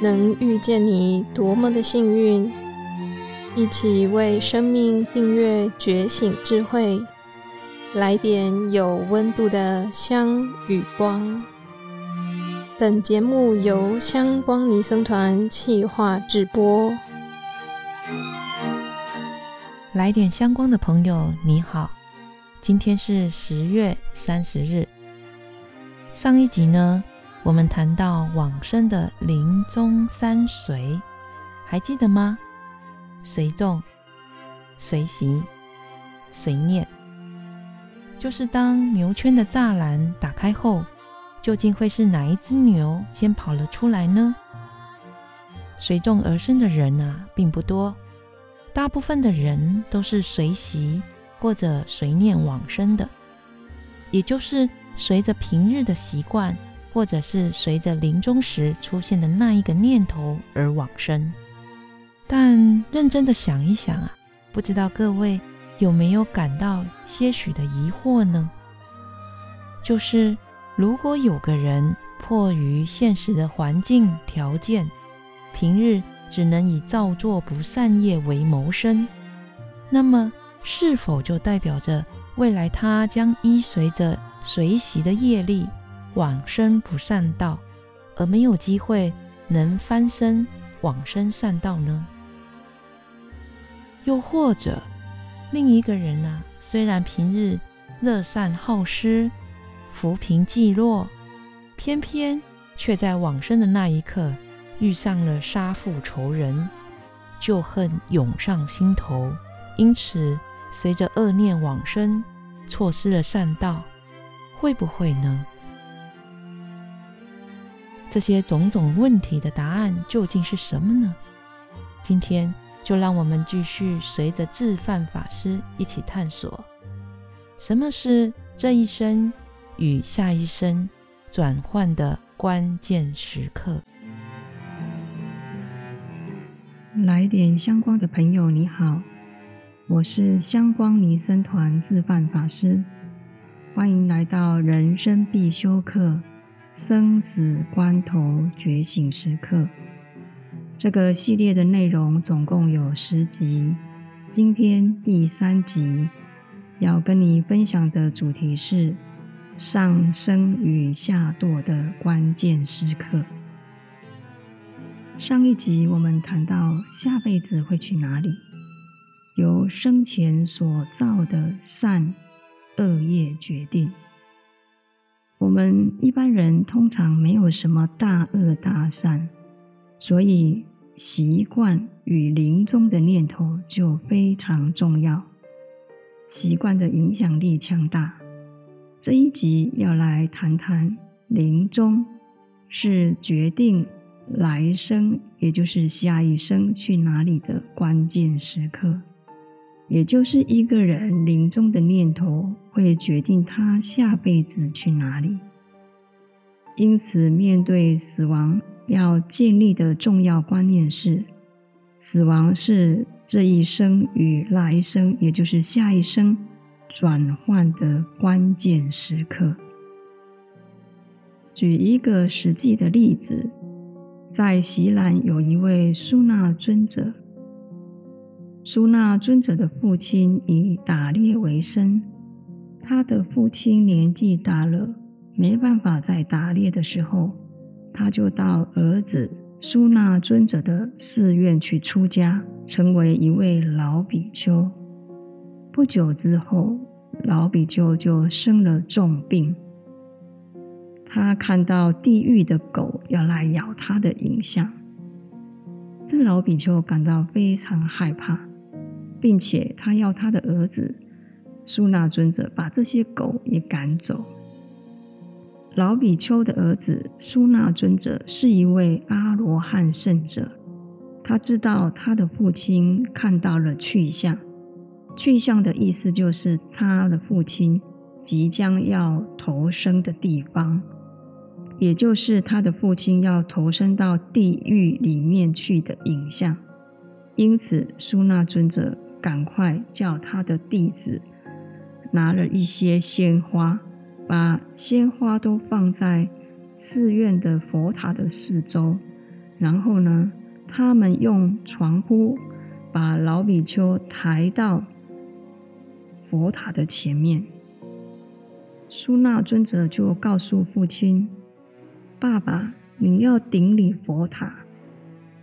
能遇见你多么的幸运！一起为生命订阅觉醒智慧，来点有温度的香与光。本节目由香光尼僧团企划制播。来点香光的朋友，你好，今天是十月三十日。上一集呢，我们谈到往生的临终三随，还记得吗？随众、随习、随念，就是当牛圈的栅栏打开后，究竟会是哪一只牛先跑了出来呢？随众而生的人啊，并不多，大部分的人都是随习或者随念往生的，也就是随着平日的习惯。或者是随着临终时出现的那一个念头而往生，但认真的想一想啊，不知道各位有没有感到些许的疑惑呢？就是如果有个人迫于现实的环境条件，平日只能以造作不善业为谋生，那么是否就代表着未来他将依随着随习的业力，往生不善道，而没有机会能翻身往生善道呢？又或者另一个人呢、啊？虽然平日乐善好施、扶贫济弱，偏偏却在往生的那一刻遇上了杀父仇人，旧恨涌上心头，因此随着恶念往生，错失了善道，会不会呢？这些种种问题的答案究竟是什么呢？今天就让我们继续随着智范法师一起探索，什么是这一生与下一生转换的关键时刻。来点香光的朋友，你好，我是香光尼僧团智范法师，欢迎来到人生必修课。生死关头，觉醒时刻。这个系列的内容总共有十集，今天第三集要跟你分享的主题是上升与下堕的关键时刻。上一集我们谈到下辈子会去哪里，由生前所造的善恶业决定。我们一般人通常没有什么大恶大善，所以习惯与临终的念头就非常重要。习惯的影响力强大。这一集要来谈谈临终是决定来生，也就是下一生去哪里的关键时刻。也就是一个人临终的念头会决定他下辈子去哪里。因此，面对死亡，要建立的重要观念是：死亡是这一生与来生，也就是下一生转换的关键时刻。举一个实际的例子，在锡兰有一位苏纳尊者。苏那尊者的父亲以打猎为生，他的父亲年纪大了，没办法再打猎的时候，他就到儿子苏那尊者的寺院去出家，成为一位老比丘。不久之后，老比丘就生了重病，他看到地狱的狗要来咬他的影像，这老比丘感到非常害怕。并且他要他的儿子苏那尊者把这些狗也赶走。老比丘的儿子苏那尊者是一位阿罗汉圣者，他知道他的父亲看到了去向，去向的意思就是他的父亲即将要投生的地方，也就是他的父亲要投生到地狱里面去的影像。因此，苏那尊者。赶快叫他的弟子拿了一些鲜花，把鲜花都放在寺院的佛塔的四周，然后呢，他们用床铺把老比丘抬到佛塔的前面。苏那尊者就告诉父亲：“爸爸，你要顶礼佛塔，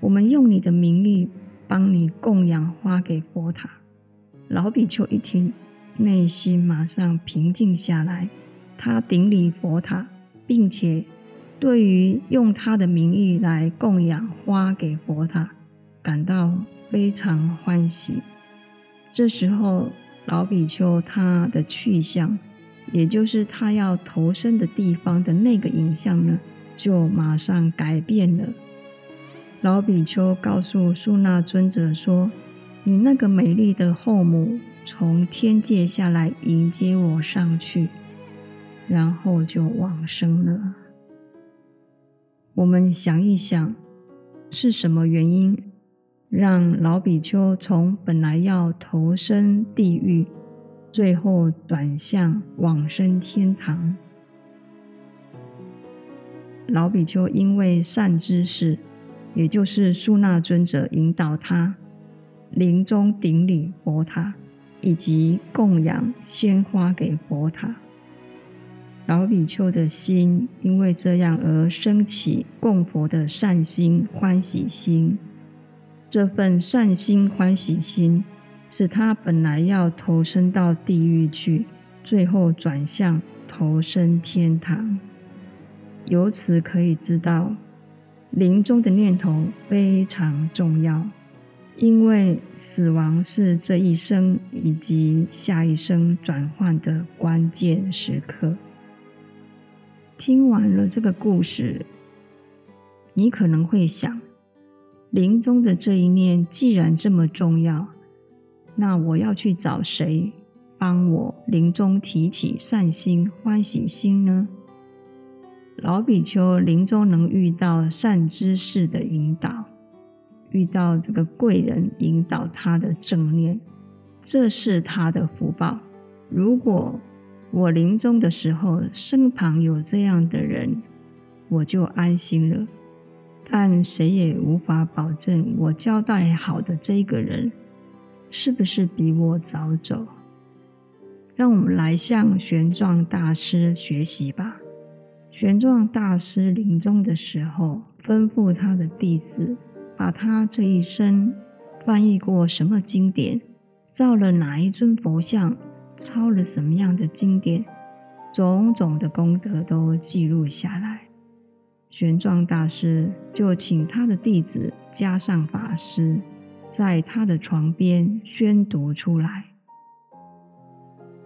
我们用你的名义帮你供养花给佛塔。”老比丘一听，内心马上平静下来。他顶礼佛塔，并且对于用他的名义来供养花给佛塔，感到非常欢喜。这时候，老比丘他的去向。也就是他要投生的地方的那个影像呢，就马上改变了。老比丘告诉苏那尊者说：“你那个美丽的后母从天界下来迎接我上去，然后就往生了。”我们想一想，是什么原因让老比丘从本来要投身地狱？最后转向往生天堂。老比丘因为善知识，也就是苏那尊者引导他临终顶礼佛塔，以及供养鲜花给佛塔。老比丘的心因为这样而升起供佛的善心欢喜心。这份善心欢喜心。使他本来要投生到地狱去，最后转向投生天堂。由此可以知道，临终的念头非常重要，因为死亡是这一生以及下一生转换的关键时刻。听完了这个故事，你可能会想，临终的这一念既然这么重要，那我要去找谁帮我临终提起善心欢喜心呢？老比丘临终能遇到善知识的引导，遇到这个贵人引导他的正念，这是他的福报。如果我临终的时候身旁有这样的人，我就安心了。但谁也无法保证我交代好的这个人。是不是比我早走？让我们来向玄奘大师学习吧。玄奘大师临终的时候，吩咐他的弟子，把他这一生翻译过什么经典，造了哪一尊佛像，抄了什么样的经典，种种的功德都记录下来。玄奘大师就请他的弟子加上法师。在他的床边宣读出来，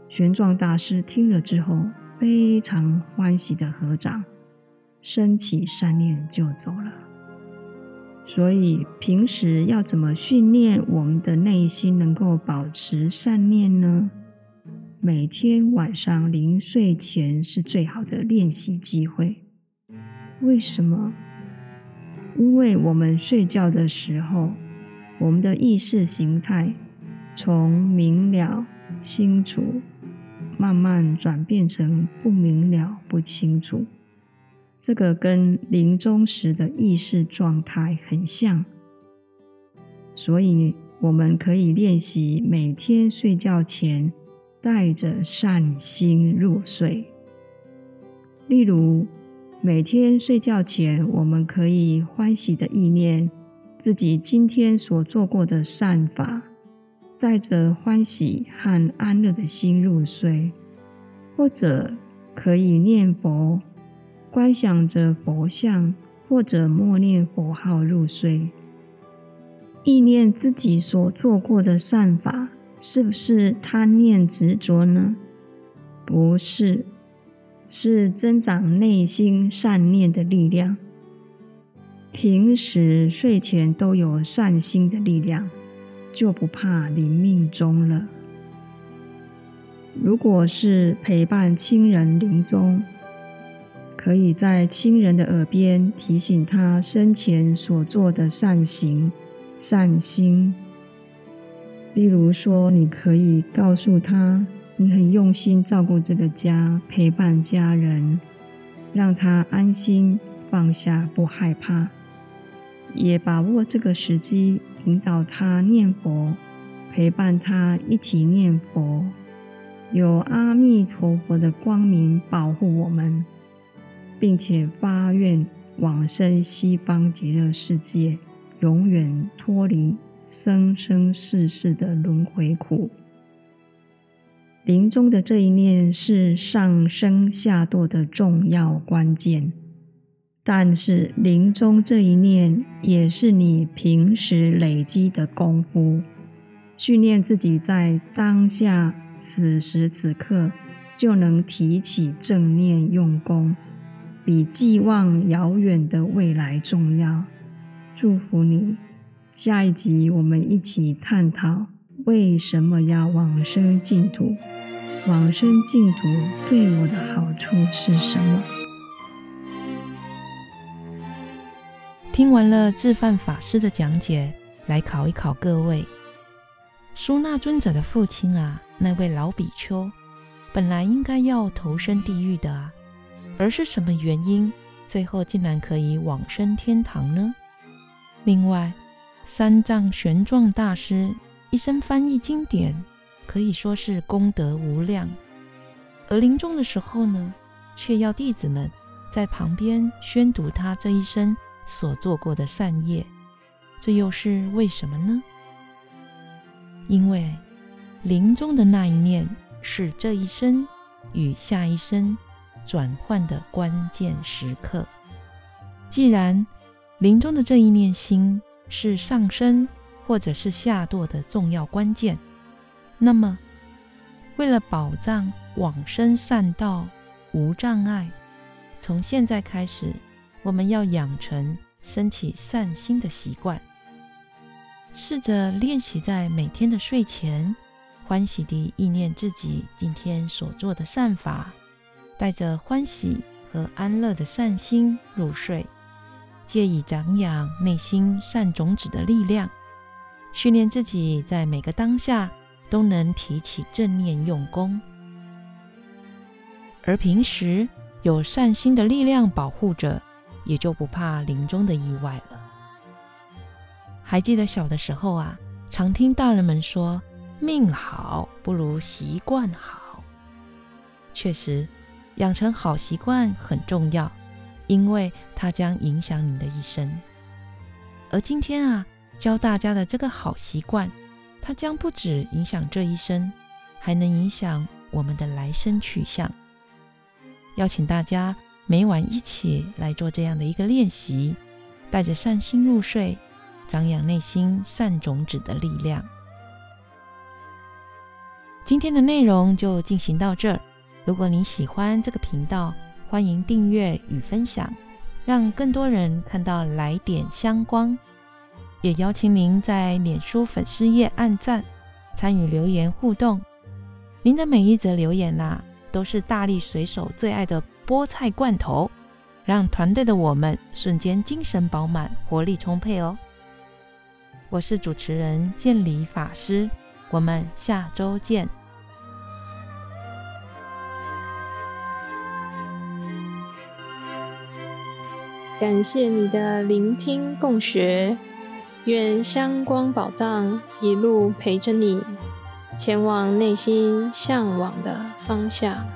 玄奘大师听了之后非常欢喜的合掌，升起善念就走了。所以平时要怎么训练我们的内心能够保持善念呢？每天晚上临睡前是最好的练习机会。为什么？因为我们睡觉的时候。我们的意识形态从明了、清楚，慢慢转变成不明了、不清楚。这个跟临终时的意识状态很像，所以我们可以练习每天睡觉前带着善心入睡。例如，每天睡觉前，我们可以欢喜的意念。自己今天所做过的善法，带着欢喜和安乐的心入睡，或者可以念佛，观想着佛像，或者默念佛号入睡。意念自己所做过的善法，是不是贪念执着呢？不是，是增长内心善念的力量。平时睡前都有善心的力量，就不怕临命终了。如果是陪伴亲人临终，可以在亲人的耳边提醒他生前所做的善行、善心。例如说，你可以告诉他，你很用心照顾这个家，陪伴家人。让他安心放下，不害怕。也把握这个时机，引导他念佛，陪伴他一起念佛。有阿弥陀佛的光明保护我们，并且发愿往生西方极乐世界，永远脱离生生世世的轮回苦。临终的这一念是上升下堕的重要关键。但是临终这一念，也是你平时累积的功夫，训练自己在当下此时此刻就能提起正念用功，比寄望遥远的未来重要。祝福你，下一集我们一起探讨为什么要往生净土，往生净土对我的好处是什么？听完了智范法师的讲解，来考一考各位。苏那尊者的父亲啊，那位老比丘，本来应该要投身地狱的啊，而是什么原因，最后竟然可以往生天堂呢？另外，三藏玄奘大师一生翻译经典，可以说是功德无量，而临终的时候呢，却要弟子们在旁边宣读他这一生。所做过的善业，这又是为什么呢？因为临终的那一念是这一生与下一生转换的关键时刻。既然临终的这一念心是上升或者是下堕的重要关键，那么为了保障往生善道无障碍，从现在开始。我们要养成升起善心的习惯，试着练习在每天的睡前，欢喜地忆念自己今天所做的善法，带着欢喜和安乐的善心入睡，借以长养内心善种子的力量，训练自己在每个当下都能提起正念用功，而平时有善心的力量保护着。也就不怕临终的意外了。还记得小的时候啊，常听大人们说“命好不如习惯好”。确实，养成好习惯很重要，因为它将影响你的一生。而今天啊，教大家的这个好习惯，它将不止影响这一生，还能影响我们的来生去向。邀请大家。每晚一起来做这样的一个练习，带着善心入睡，长养内心善种子的力量。今天的内容就进行到这儿。如果您喜欢这个频道，欢迎订阅与分享，让更多人看到来点香光。也邀请您在脸书粉丝页按赞，参与留言互动。您的每一则留言呐、都是大力水手最爱的。菠菜罐头，让团队的我们瞬间精神饱满、活力充沛哦！我是主持人建理法师，我们下周见。感谢你的聆听共学，愿香光宝藏一路陪着你，前往内心向往的方向。